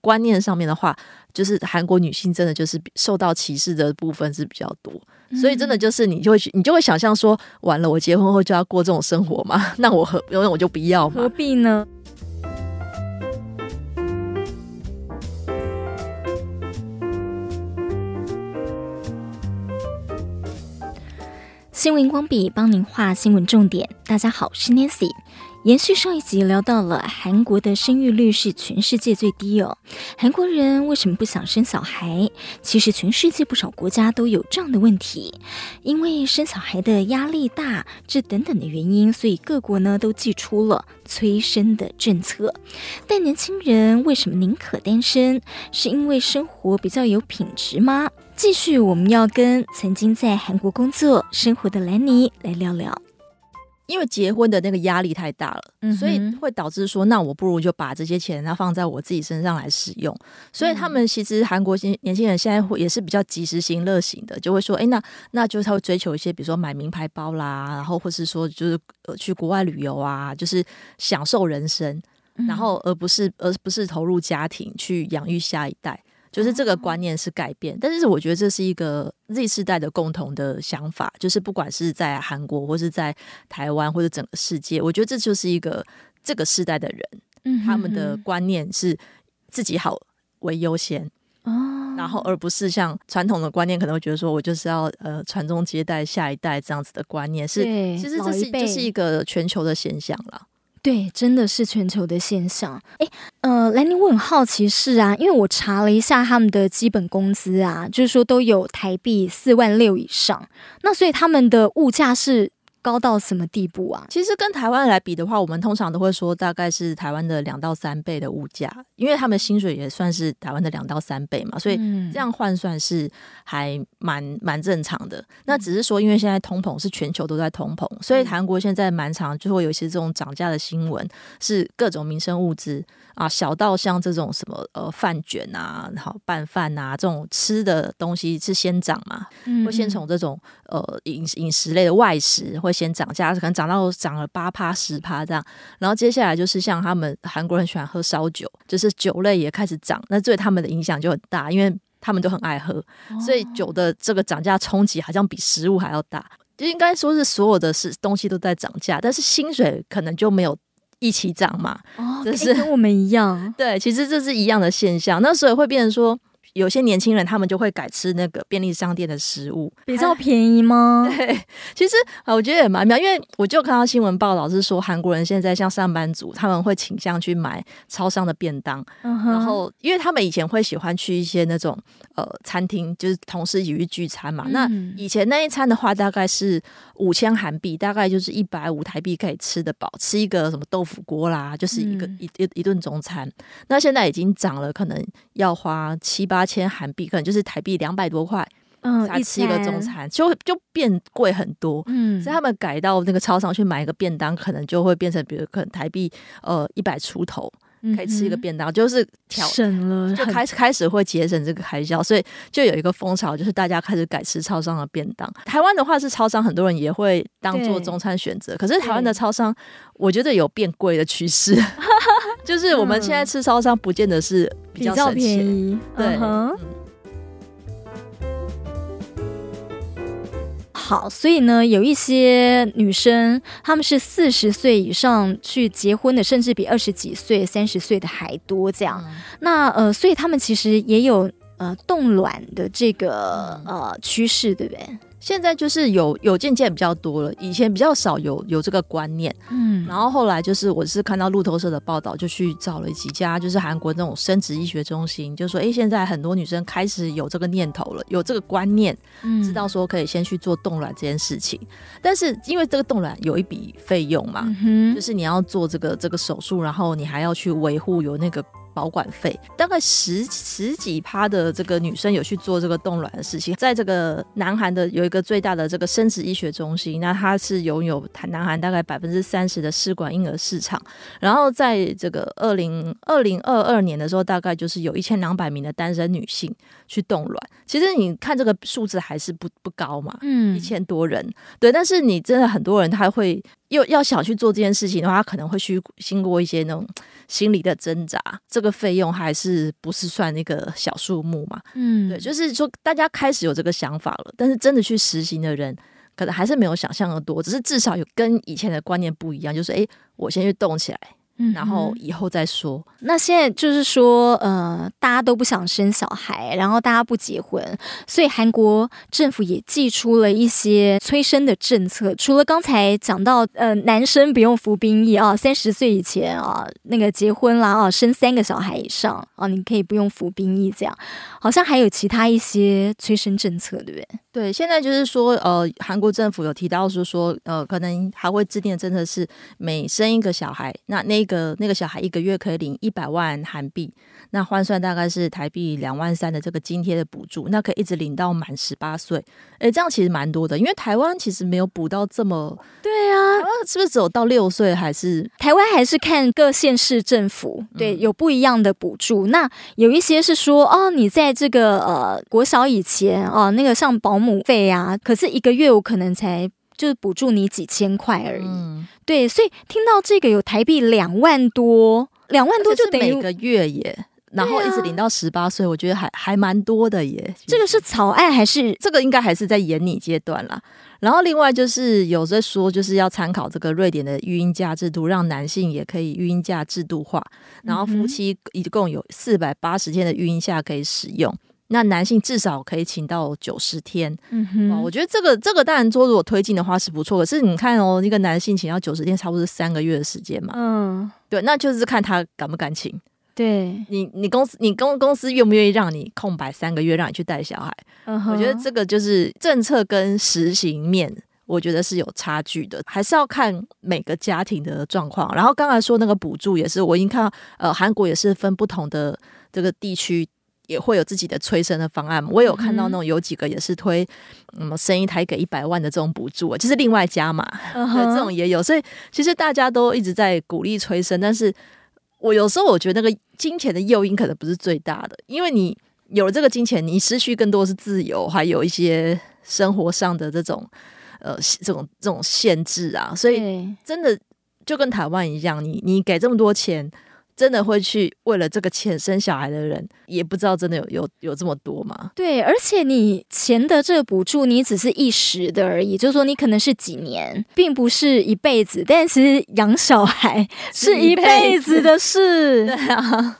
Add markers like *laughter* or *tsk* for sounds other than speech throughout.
观念上面的话，就是韩国女性真的就是受到歧视的部分是比较多，所以真的就是你就会你就会想象说，完了，我结婚后就要过这种生活嘛？*laughs* 那我何那我就不要嘛，何必呢？新闻光笔帮您画新闻重点。大家好，我是 Nancy。延续上一集聊到了韩国的生育率是全世界最低哦。韩国人为什么不想生小孩？其实全世界不少国家都有这样的问题，因为生小孩的压力大，这等等的原因，所以各国呢都祭出了催生的政策。但年轻人为什么宁可单身？是因为生活比较有品质吗？继续，我们要跟曾经在韩国工作生活的兰妮来聊聊。因为结婚的那个压力太大了，嗯、所以会导致说，那我不如就把这些钱，然后放在我自己身上来使用。所以他们其实韩国新年轻人现在会也是比较及时行乐型的，就会说，哎，那那就是他会追求一些，比如说买名牌包啦，然后或是说就是呃去国外旅游啊，就是享受人生，然后而不是而不是投入家庭去养育下一代。就是这个观念是改变，但是我觉得这是一个 Z 世代的共同的想法，就是不管是在韩国或是在台湾或者整个世界，我觉得这就是一个这个世代的人，嗯，他们的观念是自己好为优先哦，然后而不是像传统的观念可能会觉得说我就是要呃传宗接代下一代这样子的观念，是其实这是这是一个全球的现象了。对，真的是全球的现象。哎，呃，兰尼，我很好奇是啊，因为我查了一下他们的基本工资啊，就是说都有台币四万六以上，那所以他们的物价是。高到什么地步啊？其实跟台湾来比的话，我们通常都会说大概是台湾的两到三倍的物价，因为他们薪水也算是台湾的两到三倍嘛，所以这样换算是还蛮蛮正常的。那只是说，因为现在通膨是全球都在通膨，所以韩国现在蛮常就会有一些这种涨价的新闻，是各种民生物资啊，小到像这种什么呃饭卷啊，然后拌饭啊这种吃的东西是先涨嘛，会先从这种呃饮饮食类的外食。会先涨价，可能涨到涨了八趴十趴这样，然后接下来就是像他们韩国人喜欢喝烧酒，就是酒类也开始涨，那对他们的影响就很大，因为他们都很爱喝，所以酒的这个涨价冲击好像比食物还要大，就应该说是所有的是东西都在涨价，但是薪水可能就没有一起涨嘛，哦，就是跟我们一样，*laughs* 对，其实这是一样的现象，那所以会变成说。有些年轻人，他们就会改吃那个便利商店的食物，比较便宜吗？*laughs* 对，其实啊，我觉得也蛮妙，因为我就看到新闻报道是说，韩国人现在像上班族，他们会倾向去买超商的便当，嗯、然后因为他们以前会喜欢去一些那种呃餐厅，就是同事一起去聚餐嘛。嗯、那以前那一餐的话，大概是五千韩币，大概就是一百五台币可以吃得饱，吃一个什么豆腐锅啦，就是一个、嗯、一一一顿中餐。那现在已经涨了，可能要花七八。千韩币可能就是台币两百多块，嗯，一吃一个中餐，就就变贵很多，嗯，所以他们改到那个超商去买一个便当，可能就会变成，比如可能台币呃一百出头，可以吃一个便当，嗯、就是调省了，就开始开始会节省这个开销，所以就有一个风潮，就是大家开始改吃超商的便当。台湾的话是超商，很多人也会当做中餐选择，可是台湾的超商，我觉得有变贵的趋势，*laughs* 就是我们现在吃超商不见得是。比较，便宜，对。Uh-huh. 好，所以呢，有一些女生，她们是四十岁以上去结婚的，甚至比二十几岁、三十岁的还多。这样，嗯、那呃，所以她们其实也有呃冻卵的这个呃趋势，对不对？现在就是有有渐渐比较多了，以前比较少有有这个观念，嗯，然后后来就是我是看到路透社的报道，就去找了几家就是韩国那种生殖医学中心，就说哎，现在很多女生开始有这个念头了，有这个观念，嗯，知道说可以先去做冻卵这件事情，但是因为这个冻卵有一笔费用嘛，嗯，就是你要做这个这个手术，然后你还要去维护有那个。保管费大概十十几趴的这个女生有去做这个冻卵的事情，在这个南韩的有一个最大的这个生殖医学中心，那它是拥有南韩大概百分之三十的试管婴儿市场。然后在这个二零二零二二年的时候，大概就是有一千两百名的单身女性去冻卵。其实你看这个数字还是不不高嘛，嗯，一千多人，对。但是你真的很多人他会又要想去做这件事情的话，他可能会去经过一些那种心理的挣扎。这个费用还是不是算那个小数目嘛？嗯，对，就是说大家开始有这个想法了，但是真的去实行的人，可能还是没有想象的多。只是至少有跟以前的观念不一样，就是诶，我先去动起来。然后以后再说。那现在就是说，呃，大家都不想生小孩，然后大家不结婚，所以韩国政府也寄出了一些催生的政策。除了刚才讲到，呃，男生不用服兵役啊，三十岁以前啊，那个结婚啦啊，生三个小孩以上啊，你可以不用服兵役，这样好像还有其他一些催生政策，对不对？对，现在就是说，呃，韩国政府有提到是说，呃，可能还会制定的政策是每生一个小孩，那那个那个小孩一个月可以领一百万韩币，那换算大概是台币两万三的这个津贴的补助，那可以一直领到满十八岁。诶，这样其实蛮多的，因为台湾其实没有补到这么。对啊，是不是只有到六岁？还是台湾还是看各县市政府对有不一样的补助？嗯、那有一些是说，哦，你在这个呃国小以前哦，那个上保姆费啊，可是一个月我可能才就是补助你几千块而已。嗯、对，所以听到这个有台币两万多，两万多就等于每个月耶。然后一直领到十八岁，我觉得还还蛮多的耶。这个是草案还是这个应该还是在研拟阶段啦。然后另外就是有在说，就是要参考这个瑞典的育婴假制度，让男性也可以育婴假制度化。然后夫妻一共有四百八十天的育婴假可以使用，那男性至少可以请到九十天。嗯哼，我觉得这个这个当然说如果推进的话是不错。可是你看哦，一个男性请到九十天，差不多是三个月的时间嘛。嗯，对，那就是看他敢不敢请。对你，你公司，你公公司愿不愿意让你空白三个月，让你去带小孩？Uh huh. 我觉得这个就是政策跟实行面，我觉得是有差距的，还是要看每个家庭的状况。然后刚才说那个补助也是，我已经看到，呃，韩国也是分不同的这个地区也会有自己的催生的方案。我有看到那种有几个也是推什，嗯，生一胎给一百万的这种补助，就是另外加码，uh huh. 对，这种也有。所以其实大家都一直在鼓励催生，但是。我有时候我觉得那个金钱的诱因可能不是最大的，因为你有了这个金钱，你失去更多是自由，还有一些生活上的这种呃这种这种限制啊，所以真的就跟台湾一样，你你给这么多钱。真的会去为了这个钱生小孩的人，也不知道真的有有有这么多吗？对，而且你钱的这个补助，你只是一时的而已，就是说你可能是几年，并不是一辈子。但其实养小孩 *laughs* 是一辈子的事，*laughs* 对啊，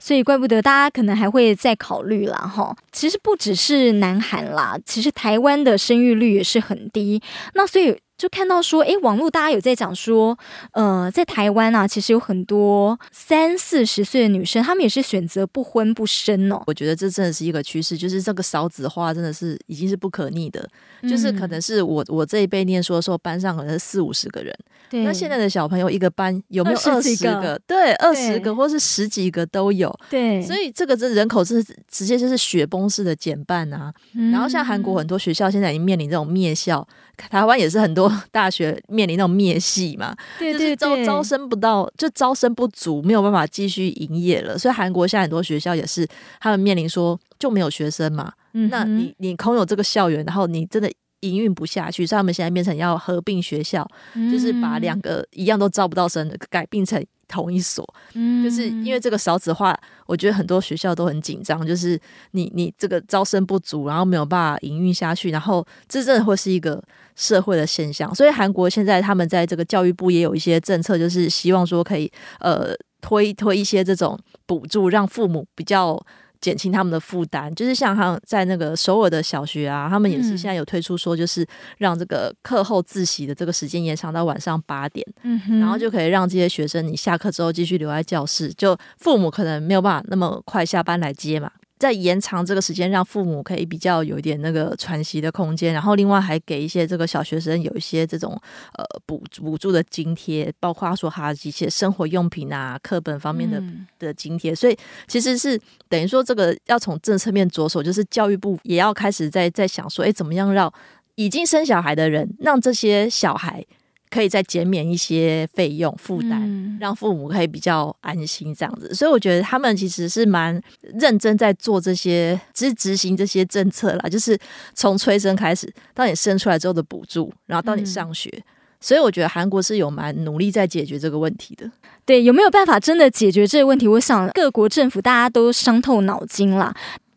所以怪不得大家可能还会再考虑啦哈。其实不只是南韩啦，其实台湾的生育率也是很低。那所以。就看到说，诶，网络大家有在讲说，呃，在台湾啊，其实有很多三四十岁的女生，她们也是选择不婚不生哦。我觉得这真的是一个趋势，就是这个少子化真的是已经是不可逆的。嗯、就是可能是我我这一辈念书的时候，班上可能是四五十个人，那现在的小朋友一个班有没有二十个？个对，二十个或是十几个都有。对，所以这个这人口是直接就是雪崩式的减半啊。嗯、然后像韩国很多学校现在已经面临这种灭校。台湾也是很多 *laughs* 大学面临那种灭系嘛，对对对，就是招招生不到，就招生不足，没有办法继续营业了。所以韩国现在很多学校也是，他们面临说就没有学生嘛。嗯，那你你空有这个校园，然后你真的营运不下去，所以他们现在变成要合并学校，嗯、就是把两个一样都招不到生的改并成同一所。嗯，就是因为这个少子化，我觉得很多学校都很紧张，就是你你这个招生不足，然后没有办法营运下去，然后这真的会是一个。社会的现象，所以韩国现在他们在这个教育部也有一些政策，就是希望说可以呃推推一些这种补助，让父母比较减轻他们的负担。就是像他在那个首尔的小学啊，他们也是现在有推出说，就是让这个课后自习的这个时间延长到晚上八点，嗯，然后就可以让这些学生你下课之后继续留在教室，就父母可能没有办法那么快下班来接嘛。再延长这个时间，让父母可以比较有一点那个喘息的空间，然后另外还给一些这个小学生有一些这种呃补补助的津贴，包括说他一些生活用品啊、课本方面的的津贴，所以其实是等于说这个要从政策面着手，就是教育部也要开始在在想说，哎，怎么样让已经生小孩的人，让这些小孩。可以再减免一些费用负担，嗯、让父母可以比较安心这样子。所以我觉得他们其实是蛮认真在做这些，执执行这些政策啦。就是从催生开始，到你生出来之后的补助，然后到你上学，嗯、所以我觉得韩国是有蛮努力在解决这个问题的。对，有没有办法真的解决这个问题？我想各国政府大家都伤透脑筋了。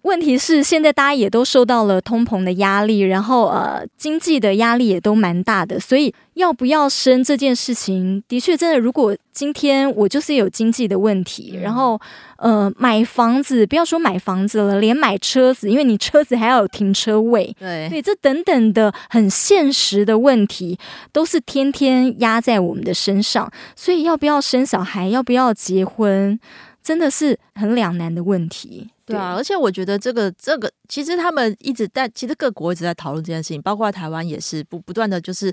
问题是现在大家也都受到了通膨的压力，然后呃经济的压力也都蛮大的，所以要不要生这件事情，的确真的，如果今天我就是有经济的问题，然后呃买房子，不要说买房子了，连买车子，因为你车子还要有停车位，对。对，这等等的很现实的问题，都是天天压在我们的身上，所以要不要生小孩，要不要结婚，真的是很两难的问题。对啊，而且我觉得这个这个，其实他们一直在，其实各国一直在讨论这件事情，包括台湾也是不不断的就是，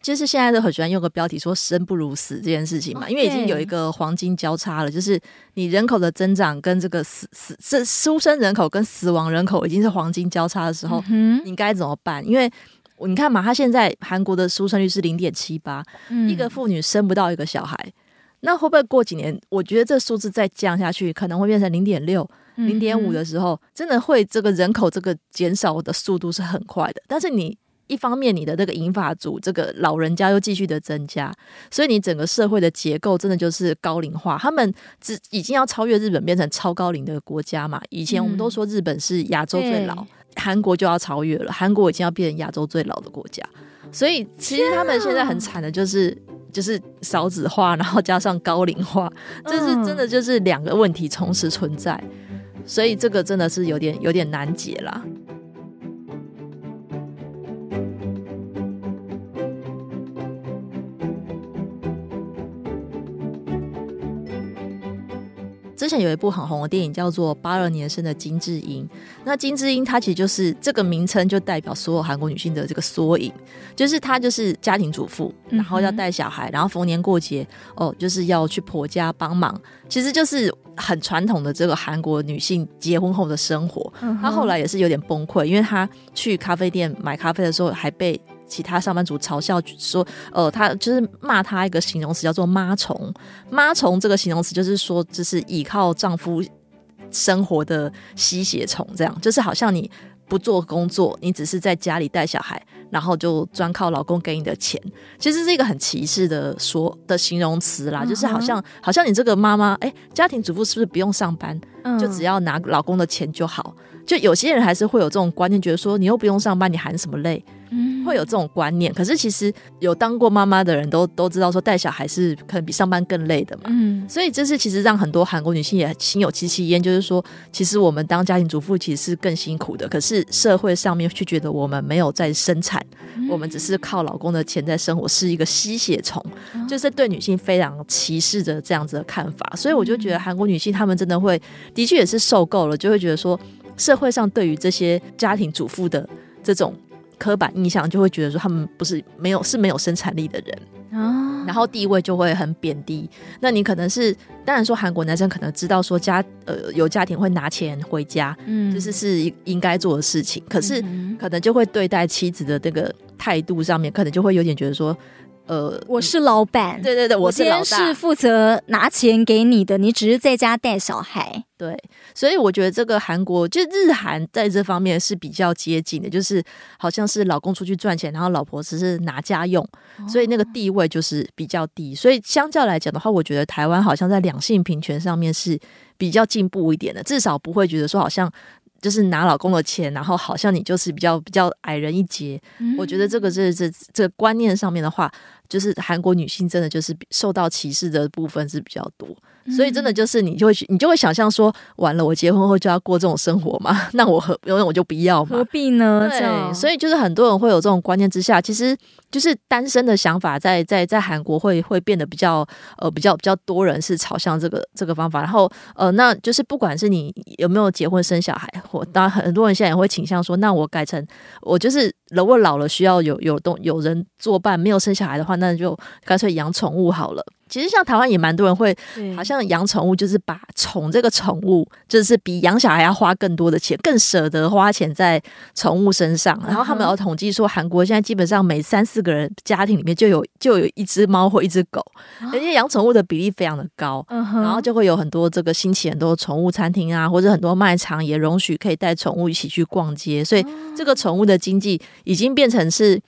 就是现在都很喜欢用个标题说“生不如死”这件事情嘛，因为已经有一个黄金交叉了，就是你人口的增长跟这个死死这出生人口跟死亡人口已经是黄金交叉的时候，你该怎么办？因为你看嘛，他现在韩国的出生率是零点七八，一个妇女生不到一个小孩，那会不会过几年？我觉得这数字再降下去，可能会变成零点六。零点五的时候，真的会这个人口这个减少的速度是很快的。但是你一方面你的这个银发族这个老人家又继续的增加，所以你整个社会的结构真的就是高龄化。他们只已经要超越日本，变成超高龄的国家嘛。以前我们都说日本是亚洲最老，韩国就要超越了，韩国已经要变成亚洲最老的国家。所以其实他们现在很惨的就是就是少子化，然后加上高龄化，这是真的就是两个问题同时存在。所以这个真的是有点有点难解啦。之前有一部很红的电影叫做《八二年生的金智英》，那金智英她其实就是这个名称就代表所有韩国女性的这个缩影，就是她就是家庭主妇，然后要带小孩，然后逢年过节哦，就是要去婆家帮忙，其实就是很传统的这个韩国女性结婚后的生活。她后来也是有点崩溃，因为她去咖啡店买咖啡的时候还被。其他上班族嘲笑说：“呃，他就是骂他一个形容词叫做‘妈虫’。妈虫这个形容词就是说，就是依靠丈夫生活的吸血虫，这样就是好像你不做工作，你只是在家里带小孩，然后就专靠老公给你的钱。其实是一个很歧视的说的形容词啦，就是好像好像你这个妈妈，哎，家庭主妇是不是不用上班，就只要拿老公的钱就好？就有些人还是会有这种观念，觉得说你又不用上班，你含什么累？”会有这种观念，可是其实有当过妈妈的人都都知道，说带小孩是可能比上班更累的嘛。嗯，所以这是其实让很多韩国女性也心有戚戚焉，就是说，其实我们当家庭主妇其实是更辛苦的，可是社会上面却觉得我们没有在生产，我们只是靠老公的钱在生活，是一个吸血虫，就是对女性非常歧视的这样子的看法。所以我就觉得韩国女性她们真的会，的确也是受够了，就会觉得说，社会上对于这些家庭主妇的这种。刻板印象就会觉得说他们不是没有是没有生产力的人啊，然后地位就会很贬低。那你可能是当然说韩国男生可能知道说家呃有家庭会拿钱回家，嗯，就是是应该做的事情，可是可能就会对待妻子的这个态度上面，可能就会有点觉得说。呃，我是老板，对对对，我是老大，我今天是负责拿钱给你的，你只是在家带小孩。对，所以我觉得这个韩国就日韩在这方面是比较接近的，就是好像是老公出去赚钱，然后老婆只是拿家用，所以那个地位就是比较低。所以相较来讲的话，我觉得台湾好像在两性平权上面是比较进步一点的，至少不会觉得说好像。就是拿老公的钱，然后好像你就是比较比较矮人一截。嗯、我觉得这个这这这个观念上面的话，就是韩国女性真的就是受到歧视的部分是比较多。所以真的就是你就会你就会想象说，完了我结婚后就要过这种生活嘛？*laughs* 那我何永远我就不要嘛？何必呢？对，所以就是很多人会有这种观念之下，其实就是单身的想法在在在韩国会会变得比较呃比较比较多人是朝向这个这个方法。然后呃，那就是不管是你有没有结婚生小孩，或当然很多人现在也会倾向说，那我改成我就是如果老了需要有有动有人作伴，没有生小孩的话，那就干脆养宠物好了。其实像台湾也蛮多人会，好像养宠物就是把宠这个宠物，就是比养小孩要花更多的钱，更舍得花钱在宠物身上。然后他们有统计说，韩国现在基本上每三四个人家庭里面就有就有一只猫或一只狗，而且养宠物的比例非常的高。然后就会有很多这个兴起很多宠物餐厅啊，或者很多卖场也容许可以带宠物一起去逛街，所以这个宠物的经济已经变成是。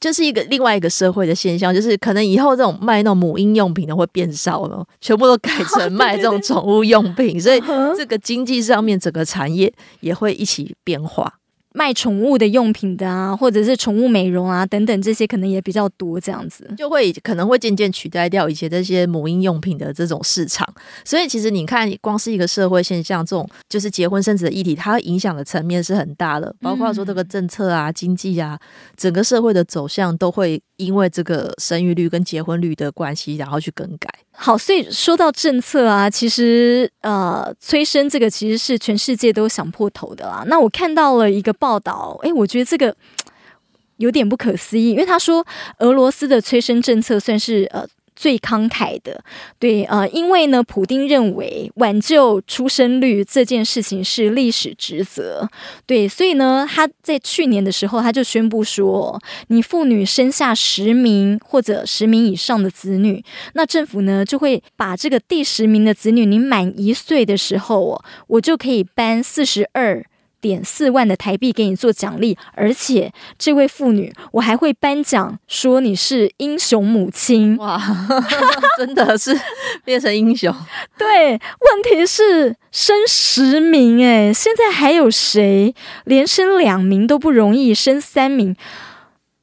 就是一个另外一个社会的现象，就是可能以后这种卖那种母婴用品的会变少了，全部都改成 *laughs* 卖这种宠物用品，所以这个经济上面整个产业也会一起变化。卖宠物的用品的啊，或者是宠物美容啊等等，这些可能也比较多，这样子就会可能会渐渐取代掉以前这些母婴用品的这种市场。所以其实你看，光是一个社会现象，这种就是结婚生子的议题，它影响的层面是很大的，包括说这个政策啊、经济啊，整个社会的走向都会因为这个生育率跟结婚率的关系，然后去更改。好，所以说到政策啊，其实呃，催生这个其实是全世界都想破头的啦。那我看到了一个报道，哎，我觉得这个 *tsk* 有点不可思议，因为他说俄罗斯的催生政策算是呃。最慷慨的，对，呃，因为呢，普丁认为挽救出生率这件事情是历史职责，对，所以呢，他在去年的时候他就宣布说，你妇女生下十名或者十名以上的子女，那政府呢就会把这个第十名的子女，你满一岁的时候，我就可以颁四十二。点四万的台币给你做奖励，而且这位妇女我还会颁奖，说你是英雄母亲。哇，*laughs* 真的是变成英雄。对，问题是升十名，哎，现在还有谁连升两名都不容易，升三名，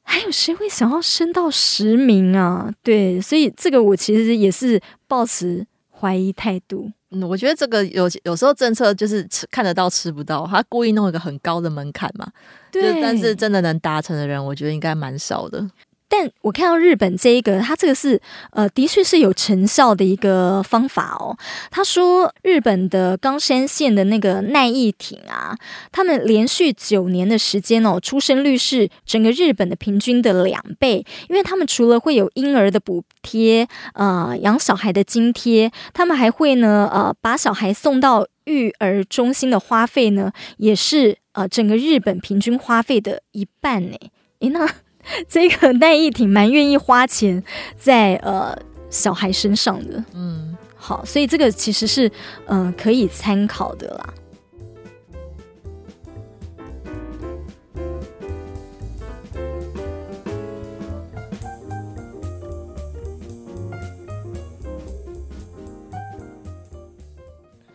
还有谁会想要升到十名啊？对，所以这个我其实也是抱持怀疑态度。嗯，我觉得这个有有时候政策就是吃看得到吃不到，他故意弄一个很高的门槛嘛。对，但是真的能达成的人，我觉得应该蛮少的。但我看到日本这一个，他这个是呃，的确是有成效的一个方法哦。他说，日本的冈山县的那个奈义町啊，他们连续九年的时间哦，出生率是整个日本的平均的两倍。因为他们除了会有婴儿的补贴，呃，养小孩的津贴，他们还会呢，呃，把小孩送到育儿中心的花费呢，也是呃，整个日本平均花费的一半呢。诶，那。*laughs* 这个奈义挺蛮愿意花钱在呃小孩身上的，嗯，好，所以这个其实是嗯、呃、可以参考的啦。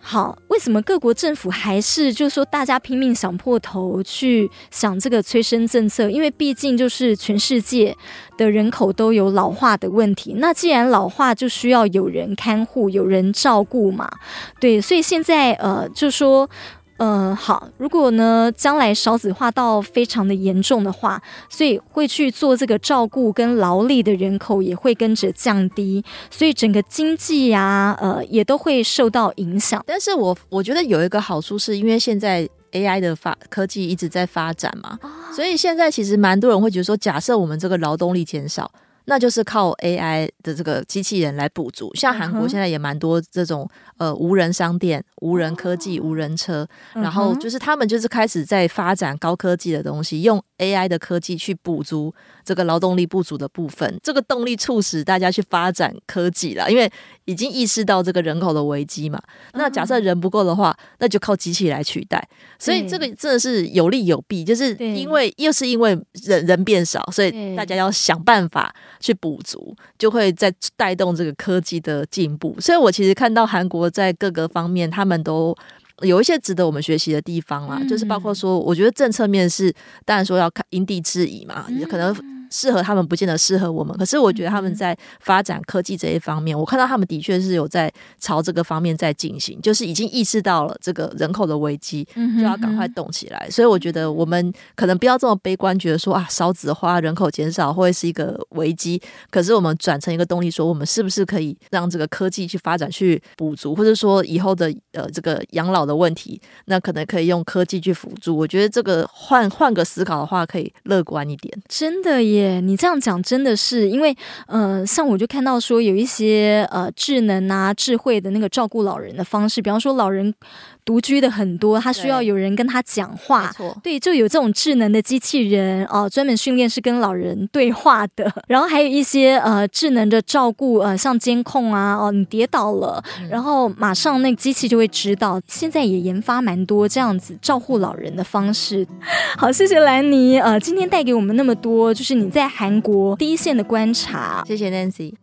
好，为什么各国政府还是就是说大家拼命想破头去想这个催生政策？因为毕竟就是全世界的人口都有老化的问题。那既然老化，就需要有人看护、有人照顾嘛。对，所以现在呃，就说。嗯、呃，好。如果呢，将来少子化到非常的严重的话，所以会去做这个照顾跟劳力的人口也会跟着降低，所以整个经济呀、啊，呃，也都会受到影响。但是我我觉得有一个好处，是因为现在 AI 的发科技一直在发展嘛，哦、所以现在其实蛮多人会觉得说，假设我们这个劳动力减少。那就是靠 AI 的这个机器人来补足，像韩国现在也蛮多这种呃无人商店、无人科技、无人车，然后就是他们就是开始在发展高科技的东西，用 AI 的科技去补足这个劳动力不足的部分。这个动力促使大家去发展科技了，因为已经意识到这个人口的危机嘛。那假设人不够的话，那就靠机器来取代。所以这个真的是有利有弊，就是因为又是因为人人变少，所以大家要想办法。去补足，就会在带动这个科技的进步。所以我其实看到韩国在各个方面，他们都有一些值得我们学习的地方啦。就是包括说，我觉得政策面是，当然说要看因地制宜嘛，也可能。适合他们不见得适合我们，可是我觉得他们在发展科技这一方面，我看到他们的确是有在朝这个方面在进行，就是已经意识到了这个人口的危机，就要赶快动起来。所以我觉得我们可能不要这么悲观，觉得说啊少子化、人口减少会是一个危机。可是我们转成一个动力，说我们是不是可以让这个科技去发展、去补足，或者说以后的呃这个养老的问题，那可能可以用科技去辅助。我觉得这个换换个思考的话，可以乐观一点。真的耶。你这样讲真的是因为，呃，像我就看到说有一些呃智能啊、智慧的那个照顾老人的方式，比方说老人。独居的很多，他需要有人跟他讲话，对，对，就有这种智能的机器人哦，专门训练是跟老人对话的。*laughs* 然后还有一些呃智能的照顾，呃，像监控啊，哦，你跌倒了，嗯、然后马上那个机器就会知道。现在也研发蛮多这样子照顾老人的方式。*laughs* 好，谢谢兰妮，呃，今天带给我们那么多，就是你在韩国第一线的观察。谢谢 Nancy。